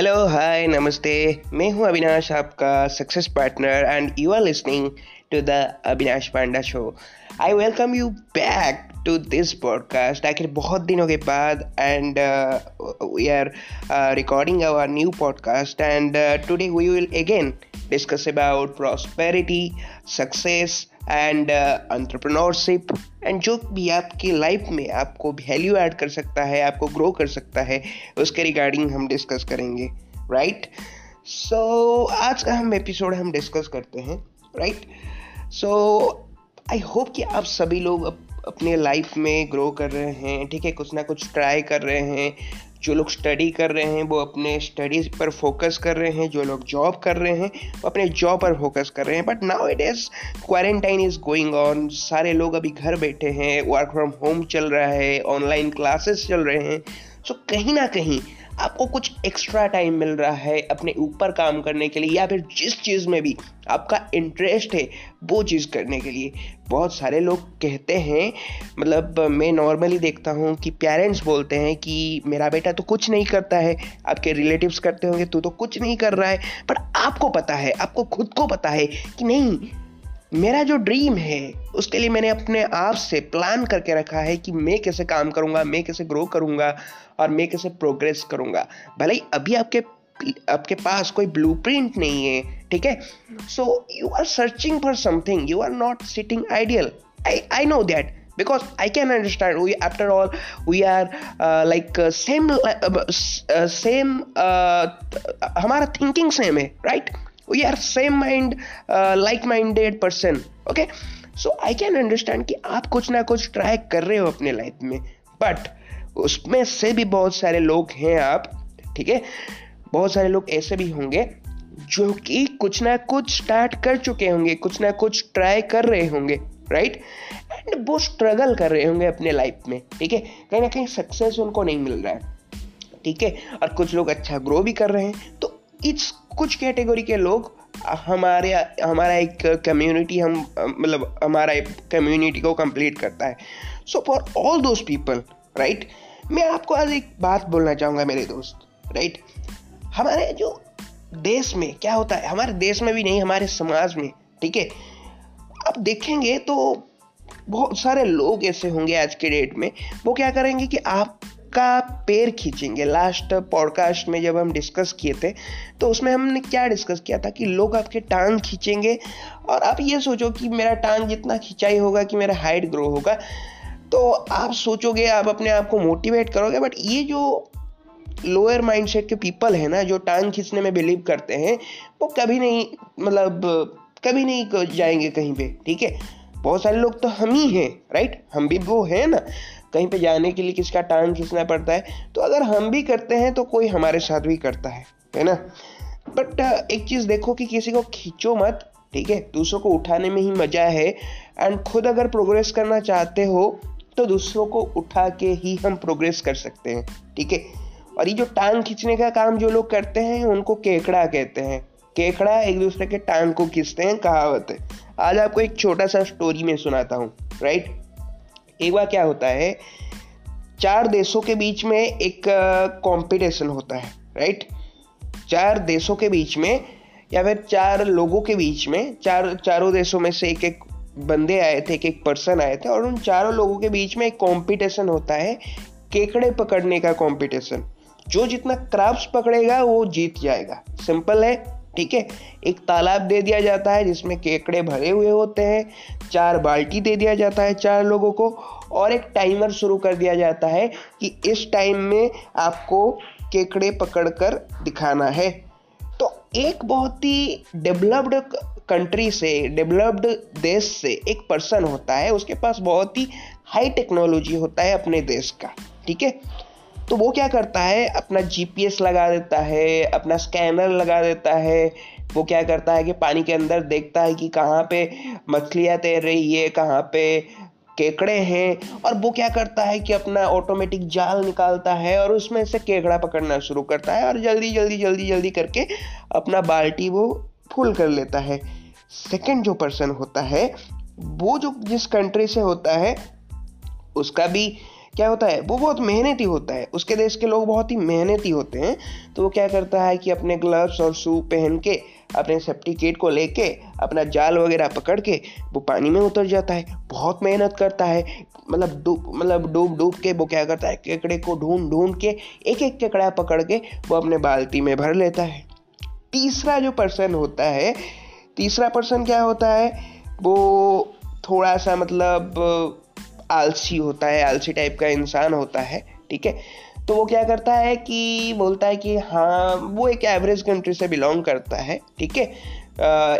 Hello hi नमस्ते मैं हूँ अविनाश, आपका success partner and you are listening to the Avinash Panda show I welcome you back to this podcast आखिर बहुत दिनों के बाद and we are recording our new podcast and today we will again discuss about prosperity success and entrepreneurship and जो भी आपकी life में आपको वैल्यू ऐड कर सकता है आपको ग्रो कर सकता है उसके रिगार्डिंग हम डिस्कस करेंगे राइट right? सो so, आज का हम एपिसोड हम डिस्कस करते हैं राइट सो आई होप कि आप सभी लोग अपने लाइफ में ग्रो कर रहे हैं ठीक है कुछ ना कुछ ट्राई कर रहे हैं जो लोग स्टडी कर रहे हैं वो अपने स्टडीज़ पर फोकस कर रहे हैं जो लोग जॉब कर रहे हैं वो अपने जॉब पर फोकस कर रहे हैं। But now it is quarantine is going on सारे लोग अभी घर बैठे हैं वर्क फ्रॉम होम चल रहा है ऑनलाइन क्लासेस चल रहे हैं। सो so, कहीं ना कहीं आपको कुछ एक्स्ट्रा टाइम मिल रहा है अपने ऊपर काम करने के लिए या फिर जिस चीज़ में भी आपका इंटरेस्ट है, वो चीज़ करने के लिए। बहुत सारे लोग कहते हैं मतलब मैं नॉर्मली देखता हूँ कि पेरेंट्स बोलते हैं कि मेरा बेटा तो कुछ नहीं करता है, आपके रिलेटिव्स करते होंगे, तू तो कुछ नहीं कर रहा है। पर आपको पता है, आपको खुद को पता है कि नहीं मेरा जो ड्रीम है उसके लिए मैंने अपने आप से प्लान करके रखा है कि मैं कैसे काम करूँगा मैं कैसे ग्रो करूँगा और मैं कैसे प्रोग्रेस करूँगा। भले ही अभी आपके आपके पास कोई ब्लूप्रिंट नहीं है ठीक है? So you are searching for something you are not sitting ideal I I know that understand. We after all we are uh, like uh, same uh, same हमारा थिंकिंग सेम है right we are same mind like minded person okay so I can understand कि आप कुछ ना कुछ try कर रहे हो अपने लाइफ में बट उसमें से भी बहुत सारे लोग हैं आप, ठीक है? बहुत सारे लोग ऐसे भी होंगे जो कि कुछ ना कुछ स्टार्ट कर चुके होंगे, कुछ ना कुछ ट्राई कर रहे होंगे राइट एंड वो स्ट्रगल कर रहे होंगे अपने लाइफ में, ठीक है? कहीं ना कहीं सक्सेस उनको नहीं मिल रहा है, ठीक है? और कुछ लोग अच्छा ग्रो भी कर रहे हैं तो इस कुछ कैटेगरी के लोग, हमारे, हमारा एक कम्युनिटी हम मतलब हमारा एक कम्युनिटी को कंप्लीट करता है so for all those people right मैं आपको आज एक बात बोलना चाहूँगा मेरे दोस्त राइट right? हमारे जो देश में क्या होता है, हमारे देश में भी नहीं, हमारे समाज में, ठीक है आप देखेंगे तो बहुत सारे लोग ऐसे होंगे आज के डेट में, वो क्या करेंगे कि आपका पैर खींचेंगे। लास्ट पॉडकास्ट में जब हम डिस्कस किए थे तो उसमें हमने क्या डिस्कस किया था कि लोग आपके टांग खींचेंगे और आप ये सोचो कि मेरा टांग जितना खिंचाई होगा कि मेरा हाइट ग्रो होगा तो आप सोचोगे, आप अपने आप को मोटिवेट करोगे बट ये जो लोअर माइंडसेट के पीपल है ना, जो टांग खींचने में बिलीव करते हैं, वो कभी नहीं मतलब कभी नहीं जाएँगे कहीं पे, ठीक है? बहुत सारे लोग तो हम ही हैं राइट हम भी वो हैं ना। कहीं पे जाने के लिए किसका टांग खींचना पड़ता है तो अगर हम भी करते हैं तो कोई हमारे साथ भी करता है है ना? बट एक चीज़ देखो कि किसी को खींचो मत, ठीक है? दूसरों को उठाने में ही मज़ा है एंड खुद अगर प्रोग्रेस करना चाहते हो तो दूसरों को उठा के ही हम प्रोग्रेस कर सकते हैं, ठीक है? और ये जो टांग खींचने का काम जो लोग करते हैं, उनको केकड़ा कहते हैं। केकड़ा एक दूसरे के टांग को खींचते हैं, कहावत है। आज आपको एक छोटा सा स्टोरी में सुनाता हूँ राइट एक बार क्या होता है? चार देशों के बीच में एक कंपटीशन होता है राइट चार देशों के बीच में या फिर चार लोगों के बीच में, चार, चारों देशों में से एक एक बंदे आए थे, एक एक पर्सन आए थे और उन चारों लोगों के बीच में एक कंपटीशन होता है, केकड़े पकड़ने का कंपटीशन जो जितना क्राफ्ट पकड़ेगा, वो जीत जाएगा। सिंपल है। ठीक है? एक तालाब दे दिया जाता है जिसमें केकड़े भरे हुए होते हैं, चार बाल्टी दे दिया जाता है चार लोगों को, और एक टाइमर शुरू कर दिया जाता है कि इस टाइम में आपको केकड़े पकड़कर दिखाना है। तो एक बहुत ही डेवलप्ड कंट्री से, डेवलप्ड देश से एक पर्सन होता है, उसके पास बहुत ही हाई टेक्नोलॉजी होता है अपने देश का, ठीक है? तो वो क्या करता है? अपना जीपीएस लगा देता है, अपना स्कैनर लगा देता है। वो क्या करता है कि पानी के अंदर देखता है कि कहाँ पे मछलियाँ तैर रही है, कहाँ पे केकड़े हैं। और वो क्या करता है कि अपना ऑटोमेटिक जाल निकालता है और उसमें से केकड़ा पकड़ना शुरू करता है और जल्दी जल्दी जल्दी जल्दी करके अपना बाल्टी वो फुल कर लेता है। सेकंड जो पर्सन होता है, वो जो जिस कंट्री से होता है, उसका भी क्या होता है? वो बहुत मेहनती होता है। उसके देश के लोग बहुत ही मेहनती होते हैं। तो वो क्या करता है कि अपने ग्लव्स और शू पहन के, अपने सेफ्टी किट को लेके, अपना जाल वगैरह पकड़ के, वो पानी में उतर जाता है। बहुत मेहनत करता है। मतलब डूब मतलब डूब डूब के वो क्या करता है? केकड़े को ढूंढ ढूंढ के एक एक केकड़ा पकड़ के, वो अपने बाल्टी में भर लेता है। तीसरा जो पर्सन होता है, तीसरा पर्सन क्या होता है? वो थोड़ा सा मतलब आलसी होता है, आलसी टाइप का इंसान होता है, ठीक है? तो वो क्या करता है कि बोलता है कि हाँ वो एक एवरेज कंट्री से बिलोंग करता है, ठीक है?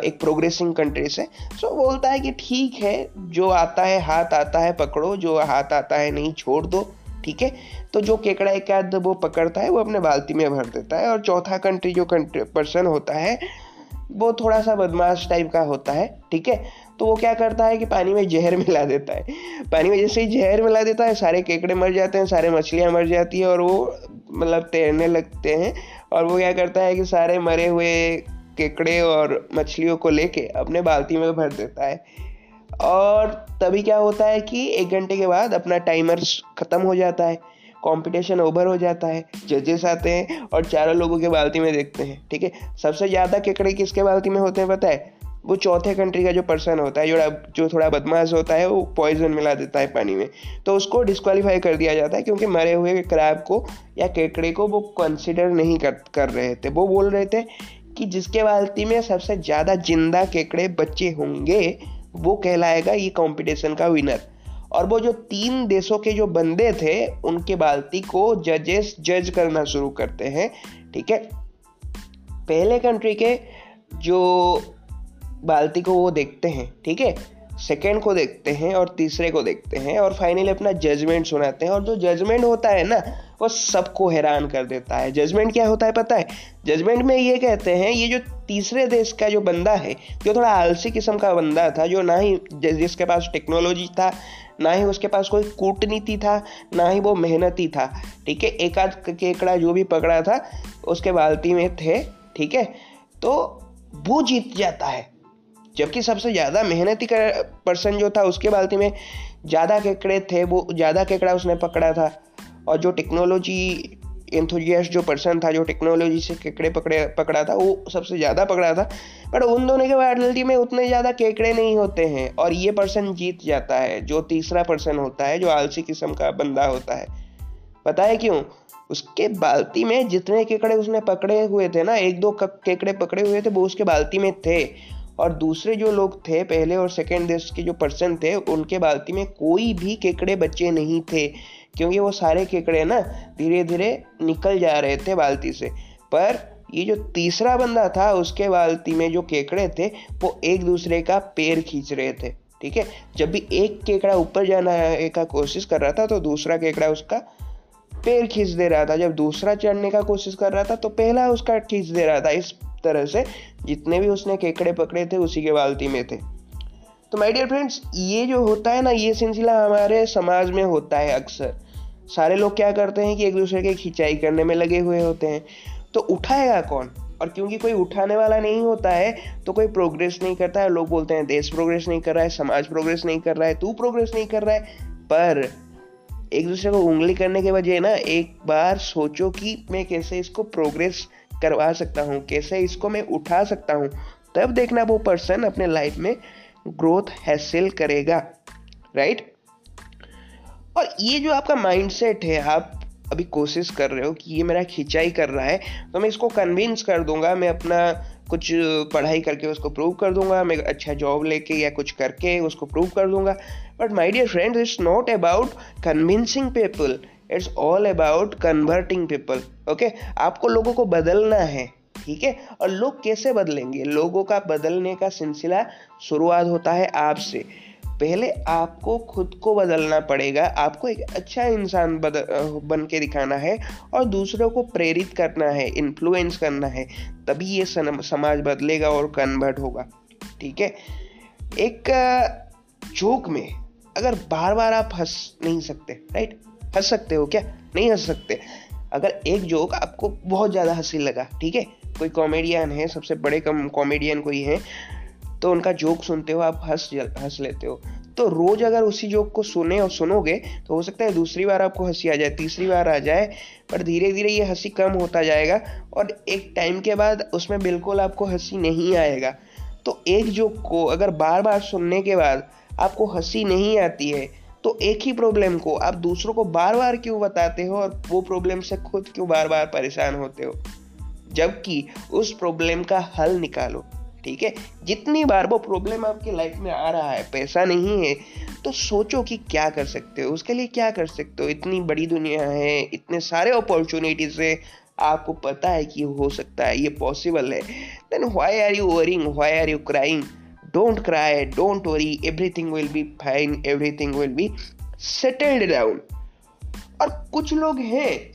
एक प्रोग्रेसिंग कंट्री से। सो बोलता है कि ठीक है, जो आता है, हाथ आता है, पकड़ो, जो हाथ आता है, नहीं, छोड़ दो, ठीक है? तो जो केकड़ा एक आध वो पकड़ता है, वो अपने बाल्टी में भर देता है और चौथा कंट्री जो कंट्री पर्सन होता है वो थोड़ा सा बदमाश टाइप का होता है, ठीक है? तो वो क्या करता है कि पानी में जहर मिला देता है। पानी में जैसे ही जहर मिला देता है, सारे केकड़े मर जाते हैं, सारे मछलियाँ मर जाती है और वो मतलब तैरने लगते हैं और वो क्या करता है कि सारे मरे हुए केकड़े और मछलियों को लेके अपने बाल्टी में भर देता है। और तभी क्या होता है कि एक घंटे के बाद अपना टाइमर ख़त्म हो जाता है। कंपटीशन ओवर हो जाता है। जजेस आते हैं और चारों लोगों के बाल्टी में देखते हैं, ठीक है? सबसे ज़्यादा केकड़े किसके बाल्टी में होते हैं पता है? वो चौथे कंट्री का जो पर्सन होता है, जो जो थोड़ा बदमाश होता है, वो पॉइजन मिला देता है पानी में। तो उसको डिस्कालीफाई कर दिया जाता है क्योंकि मरे हुए क्रैब को या केकड़े को वो कंसिडर नहीं कर कर रहे थे। वो बोल रहे थे कि जिसके बाल्टी में सबसे ज़्यादा ज़िंदा केकड़े बच्चे होंगे, वो कहलाएगा ये कंपटीशन का विनर और वो जो तीन देशों के जो बंदे थे, उनके बाल्टी को जजेस जज करना शुरू करते हैं, ठीक है? पहले कंट्री के जो बाल्टी को वो देखते हैं, ठीक है? सेकेंड को देखते हैं और तीसरे को देखते हैं और फाइनली अपना जजमेंट सुनाते हैं और जो जजमेंट होता है ना, वो सबको हैरान कर देता है। जजमेंट क्या होता है पता है? जजमेंट में ये कहते हैं, ये जो तीसरे देश का जो बंदा है, जो थोड़ा आलसी किस्म का बंदा था, जो ना ही जिसके पास टेक्नोलॉजी था, ना ही उसके पास कोई कूटनीति था, ना ही वो मेहनती था, ठीक है? एक आध केकड़ा जो भी पकड़ा था, उसके बाल्टी में थे, ठीक है? तो वो जीत जाता है। जबकि सबसे ज़्यादा मेहनती पर्सन जो था, उसके बाल्टी में ज़्यादा केकड़े थे, वो ज़्यादा केकड़ा उसने पकड़ा था। और जो टेक्नोलॉजी एंथुजियास्ट जो पर्सन था, जो टेक्नोलॉजी से केकड़े पकड़े, पकड़ा था, वो सबसे ज़्यादा पकड़ा था। पर उन दोनों के बाल्टी में उतने ज़्यादा केकड़े नहीं होते हैं, और ये पर्सन जीत जाता है, जो तीसरा पर्सन होता है, जो आलसी किस्म का बंदा होता है। पता है क्यों? उसके बाल्टी में जितने केकड़े उसने पकड़े हुए थे ना, एक दो केकड़े पकड़े हुए थे, वो उसके बाल्टी में थे। और दूसरे जो लोग थे पहले और सेकेंड देश के जो पर्सन थे, उनके बाल्टी में कोई भी केकड़े बच्चे नहीं थे, क्योंकि वो सारे केकड़े ना धीरे धीरे निकल जा रहे थे बाल्टी से। पर ये जो तीसरा बंदा था, उसके बाल्टी में जो केकड़े थे, वो एक दूसरे का पैर खींच रहे थे, ठीक है? जब भी एक केकड़ा ऊपर जाना का कोशिश कर रहा था तो दूसरा केकड़ा उसका पैर खींच दे रहा था। जब दूसरा चढ़ने का कोशिश कर रहा था तो पहला उसका खींच दे रहा था। इस तरह से जितने भी उसने केकड़े पकड़े थे, उसी के बाल्टी में थे। तो माय डियर फ्रेंड्स ये जो होता है ना, ये सिलसिला हमारे समाज में होता है अक्सर। सारे लोग क्या करते हैं कि एक दूसरे की खिंचाई करने में लगे हुए होते हैं। तो उठाएगा कौन? और क्योंकि कोई उठाने वाला नहीं होता है तो कोई प्रोग्रेस नहीं करता है। लोग बोलते हैं, देश प्रोग्रेस नहीं कर रहा है, समाज प्रोग्रेस नहीं कर रहा है, तू प्रोग्रेस नहीं कर रहा है। पर एक दूसरे को उंगली करने के बजाय ना, एक बार सोचो कि मैं कैसे इसको प्रोग्रेस करवा सकता हूँ, कैसे इसको मैं उठा सकता हूँ, तब देखना वो पर्सन अपने लाइफ में ग्रोथ हासिल करेगा राइट और ये जो आपका माइंडसेट है, आप अभी कोशिश कर रहे हो कि ये मेरा खिंचाई कर रहा है तो मैं इसको कन्विंस कर दूँगा, मैं अपना कुछ पढ़ाई करके उसको प्रूव कर दूँगा, मैं अच्छा जॉब लेके या कुछ करके उसको प्रूव कर दूँगा but my dear friends it's not about convincing people it's all about converting people okay आपको लोगों को बदलना है, ठीक है? और लोग कैसे बदलेंगे? लोगों का बदलने का सिलसिला शुरुआत होता है आपसे। पहले आपको खुद को बदलना पड़ेगा, आपको एक अच्छा इंसान बदल बन के दिखाना है और दूसरों को प्रेरित करना है इन्फ्लुएंस करना है, तभी ये समाज बदलेगा और कन्वर्ट होगा, ठीक है? एक जोक में अगर बार बार आप हंस नहीं सकते राइट हंस सकते हो क्या? नहीं हंस सकते। अगर एक जोक आपको बहुत ज़्यादा हँसी लगा, ठीक है? कोई कॉमेडियन है, सबसे बड़े कम कॉमेडियन कोई है तो उनका जोक सुनते हो, आप हंस हंस लेते हो। तो रोज अगर उसी जोक को सुने और सुनोगे तो हो सकता है दूसरी बार आपको हँसी आ जाए, तीसरी बार आ जाए, पर धीरे धीरे ये हँसी कम होता जाएगा और एक टाइम के बाद उसमें बिल्कुल आपको हँसी नहीं आएगा। तो एक जोक को अगर बार बार सुनने के बाद आपको हँसी नहीं आती है तो एक ही प्रॉब्लम को आप दूसरों को बार बार क्यों बताते हो और वो प्रॉब्लम से खुद क्यों बार बार परेशान होते हो? जबकि उस प्रॉब्लम का हल निकालो, ठीक है? जितनी बार वो प्रॉब्लम आपकी लाइफ में आ रहा है, पैसा नहीं है तो सोचो कि क्या कर सकते हो? उसके लिए क्या कर सकते हो? इतनी बड़ी दुनिया है, इतने सारे अपॉर्चुनिटीज़ है, आपको पता है कि हो सकता है, ये पॉसिबल है। Then why are you worrying why are you crying don't cry don't worry everything will be fine everything will be settled down और कुछ लोग हैं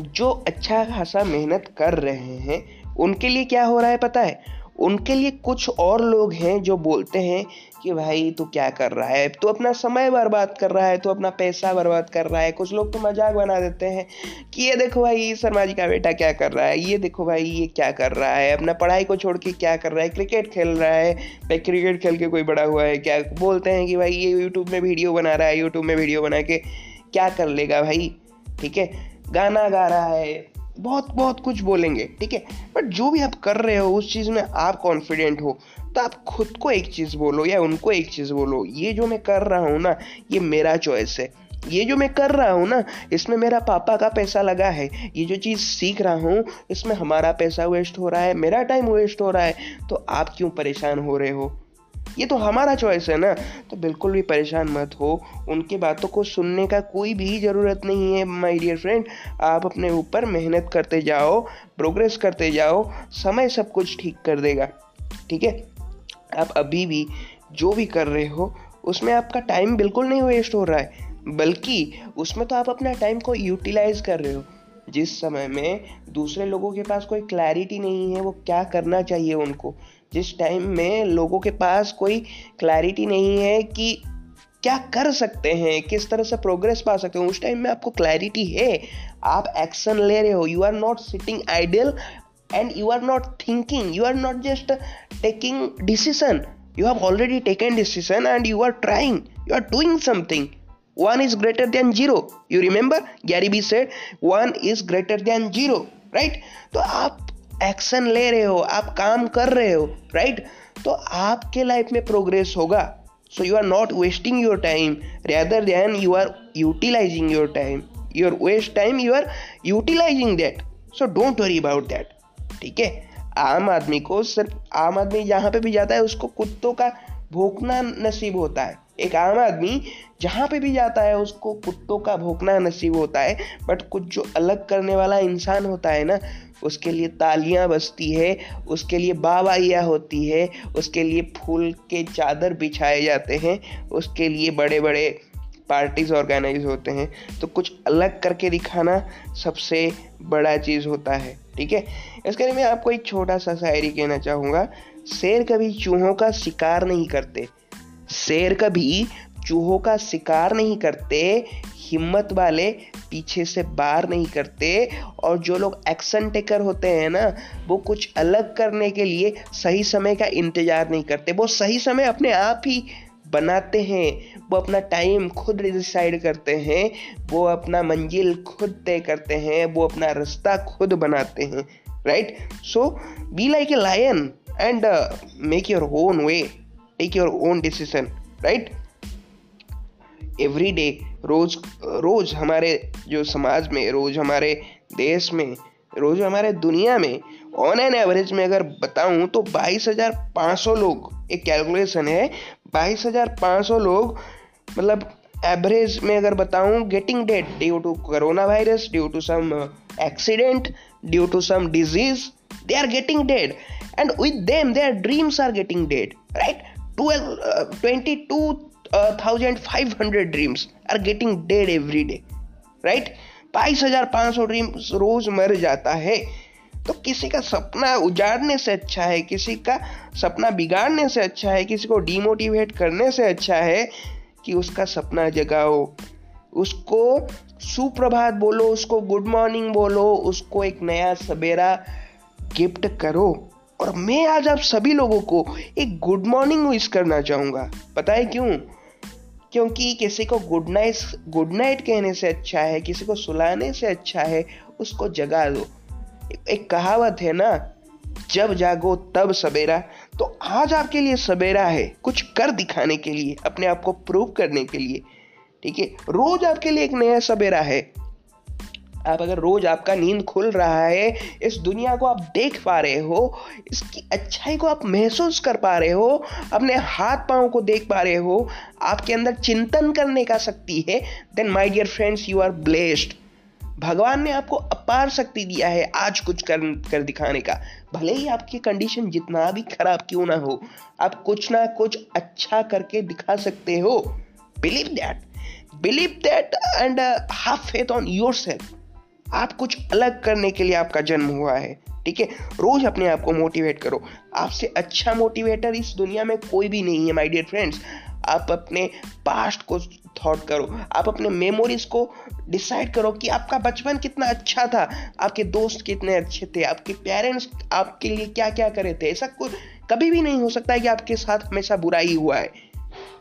जो अच्छा खासा मेहनत कर रहे हैं, उनके लिए क्या हो रहा है पता है? उनके लिए कुछ और लोग हैं जो बोलते हैं कि भाई तू क्या कर रहा है? तू अपना समय बर्बाद कर रहा है, तू अपना पैसा बर्बाद कर रहा है। कुछ लोग तो मज़ाक बना देते हैं कि ये देखो भाई, शर्मा जी का बेटा क्या कर रहा है? ये देखो भाई, ये क्या कर रहा है? अपना पढ़ाई को छोड़ के क्या कर रहा है? क्रिकेट खेल रहा है। भाई, क्रिकेट खेल के कोई बड़ा हुआ है क्या? बोलते हैं कि भाई, ये यूट्यूब में वीडियो बना रहा है यूट्यूब में वीडियो बना के क्या कर लेगा भाई? ठीक है? गाना गा रहा है। बहुत बहुत कुछ बोलेंगे, ठीक है? बट जो भी आप कर रहे हो, उस चीज़ में आप कॉन्फिडेंट हो तो आप खुद को एक चीज़ बोलो या उनको एक चीज़ बोलो, ये जो मैं कर रहा हूँ ना, ये मेरा चॉइस है। ये जो मैं कर रहा हूँ ना, इसमें मेरा पापा का पैसा लगा है। ये जो चीज़ सीख रहा हूँ, इसमें हमारा पैसा वेस्ट हो रहा है, मेरा टाइम वेस्ट हो रहा है तो आप क्यों परेशान हो रहे हो? ये तो हमारा चॉइस है ना। तो बिल्कुल भी परेशान मत हो। उनकी बातों को सुनने का कोई भी ज़रूरत नहीं है माय डियर फ्रेंड आप अपने ऊपर मेहनत करते जाओ प्रोग्रेस करते जाओ, समय सब कुछ ठीक कर देगा। ठीक है? आप अभी भी जो भी कर रहे हो, उसमें आपका टाइम बिल्कुल नहीं वेस्ट हो रहा है। बल्कि उसमें तो आप अपना टाइम को यूटिलाइज कर रहे हो। जिस समय में दूसरे लोगों के पास कोई क्लैरिटी नहीं है, वो क्या करना चाहिए उनको? जिस टाइम में लोगों के पास कोई क्लैरिटी नहीं है कि क्या कर सकते हैं, किस तरह से प्रोग्रेस पा सकते हैं, उस टाइम में आपको क्लैरिटी है। आप एक्शन ले रहे हो। You are not sitting ideal and you are not thinking you are not just taking decision you have already taken decision and you are trying you are doing something one is greater than zero you remember Gary Vee said one is greater than zero right तो आप action ले रहे हो, आप काम कर रहे हो राइट तो आपके लाइफ में प्रोग्रेस होगा। So you are not wasting your time rather than you are utilising your time your waste time you are utilising that so don't worry about that ठीक है? आम आदमी को सिर्फ़, आम आदमी जहाँ पे भी जाता है, उसको कुत्तों का भोंकना नसीब होता है। एक आम आदमी जहाँ पे भी जाता है, उसको कुत्तों का भोंकना नसीब होता है। बट कुछ जो अलग करने वाला इंसान होता है ना उसके लिए तालियाँ बजती है, उसके लिए बाबाइया होती है, उसके लिए फूल के चादर बिछाए जाते हैं, उसके लिए बड़े बड़े पार्टीज़ ऑर्गेनाइज होते हैं। तो कुछ अलग करके दिखाना सबसे बड़ा चीज़ होता है, ठीक है? इसके लिए मैं आपको एक छोटा सा शायरी कहना चाहूँगा। शेर कभी चूहों का शिकार नहीं करते। शेर कभी चूहों का शिकार नहीं करते, हिम्मत वाले पीछे से बार नहीं करते। और जो लोग एक्शन टेकर होते हैं ना, वो कुछ अलग करने के लिए सही समय का इंतज़ार नहीं करते। वो सही समय अपने आप ही बनाते हैं। वो अपना टाइम खुद डिसाइड करते हैं। वो अपना मंजिल खुद तय करते हैं। वो अपना रास्ता खुद बनाते हैं। Right so be like a lion and make your own way take your own decision right every day रोज रोज हमारे जो समाज में, रोज हमारे देश में, रोज हमारे दुनिया में ऑन एन एवरेज में अगर बताऊँ तो बाईस हज़ार पाँच सौ लोग, एक कैलकुलेशन है, बाईस हज़ार पाँच सौ लोग मतलब एवरेज में अगर बताऊँ getting dead due to corona virus due to some accident due to some disease they are getting dead and with them their dreams are getting dead right twelve twenty two thousand five hundred dreams are getting dead every day right बाईस हज़ार पाँच सौ dreams रोज मर जाता है। तो किसी का सपना उजाड़ने से अच्छा है, किसी का सपना बिगाड़ने से अच्छा है, किसी को डिमोटिवेट करने से अच्छा है कि उसका सपना जगाओ। उसको सुप्रभात बोलो, उसको गुड मॉर्निंग बोलो, उसको एक नया सवेरा गिफ्ट करो। और मैं आज आप सभी लोगों को एक गुड मॉर्निंग विश करना चाहूँगा। पता है क्यों? क्योंकि किसी को गुड नाइट गुड नाइट कहने से अच्छा है, किसी को सुलाने से अच्छा है, उसको जगा दो। एक कहावत है ना, जब जागो तब सवेरा। तो आज आपके लिए सवेरा है, कुछ कर दिखाने के लिए, अपने आप को प्रूव करने के लिए। ठीक है? रोज आपके लिए एक नया सवेरा है। आप अगर रोज आपका नींद खुल रहा है, इस दुनिया को आप देख पा रहे हो, इसकी अच्छाई को आप महसूस कर पा रहे हो, अपने हाथ पाँव को देख पा रहे हो, आपके अंदर चिंतन करने का शक्ति है then my dear friends you are blessed भगवान ने आपको अपार शक्ति दिया है आज कुछ कर कर दिखाने का। भले ही आपकी कंडीशन जितना भी खराब क्यों ना हो, आप कुछ ना कुछ अच्छा करके दिखा सकते हो। Believe that believe that and have faith on yourself आप कुछ अलग करने के लिए आपका जन्म हुआ है, ठीक है? रोज अपने आप को मोटिवेट करो। आपसे अच्छा मोटिवेटर इस दुनिया में कोई भी नहीं है माय डियर फ्रेंड्स आप अपने पास्ट को थॉट करो। आप अपने मेमोरीज को डिसाइड करो कि आपका बचपन कितना अच्छा था। आपके दोस्त कितने अच्छे थे। आपके पेरेंट्स आपके लिए क्या क्या करे थे। ऐसा कुछ कभी भी नहीं हो सकता है कि आपके साथ हमेशा बुराई हुआ है।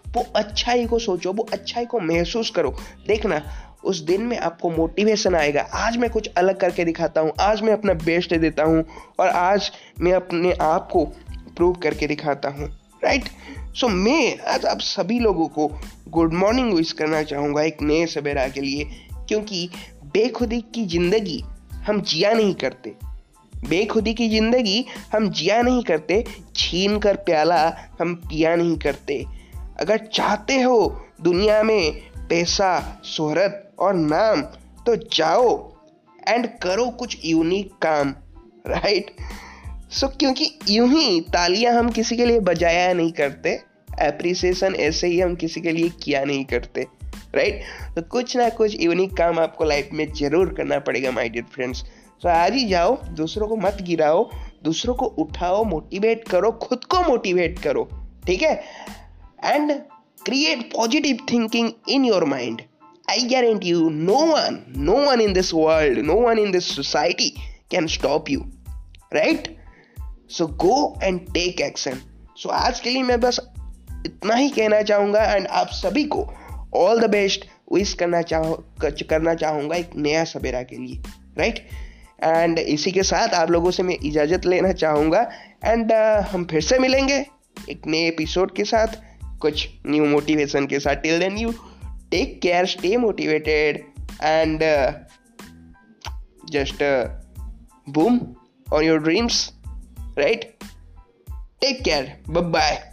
वो अच्छाई को सोचो, वो अच्छाई को महसूस करो। देखना उस दिन में आपको मोटिवेशन आएगा। आज मैं कुछ अलग करके दिखाता हूँ। आज मैं अपना बेस्ट देता हूँ और आज मैं अपने आप को प्रूव करके दिखाता हूँ। राइट सो मैं आज आप सभी लोगों को गुड मॉर्निंग विश करना चाहूँगा एक नए सवेरा के लिए, क्योंकि बेखुदी की ज़िंदगी हम जिया नहीं करते। बेखुदी की ज़िंदगी हम जिया नहीं करते छीन कर प्याला हम पिया नहीं करते। अगर चाहते हो दुनिया में पैसा, शोहरत और नाम तो जाओ एंड करो कुछ यूनिक काम राइट सो so, क्योंकि यूँ ही तालियाँ हम किसी के लिए बजाया नहीं करते एप्रिसिएशन ऐसे ही हम किसी के लिए किया नहीं करते राइट तो कुछ ना कुछ यूनिक काम आपको लाइफ में ज़रूर करना पड़ेगा माय डियर फ्रेंड्स तो आज ही जाओ दूसरों को मत गिराओ दूसरों को उठाओ मोटिवेट करो खुद को मोटिवेट करो ठीक है? And create positive thinking in your mind I guarantee you no one no one in this world no one in this society can stop you right so go and take action so आज के लिए मैं बस इतना ही कहना चाहूँगा and आप सभी को ऑल द बेस्ट विश करना चाहो करना चाहूँगा एक नया सवेरा के लिए राइट एंड इसी के साथ आप लोगों से मैं इजाज़त लेना चाहूँगा एंड uh, हम फिर से मिलेंगे एक नए एपिसोड के साथ कुछ न्यू मोटिवेशन के साथ. Till then you take care stay motivated and uh, just uh, boom on your dreams right? Take care. Bye bye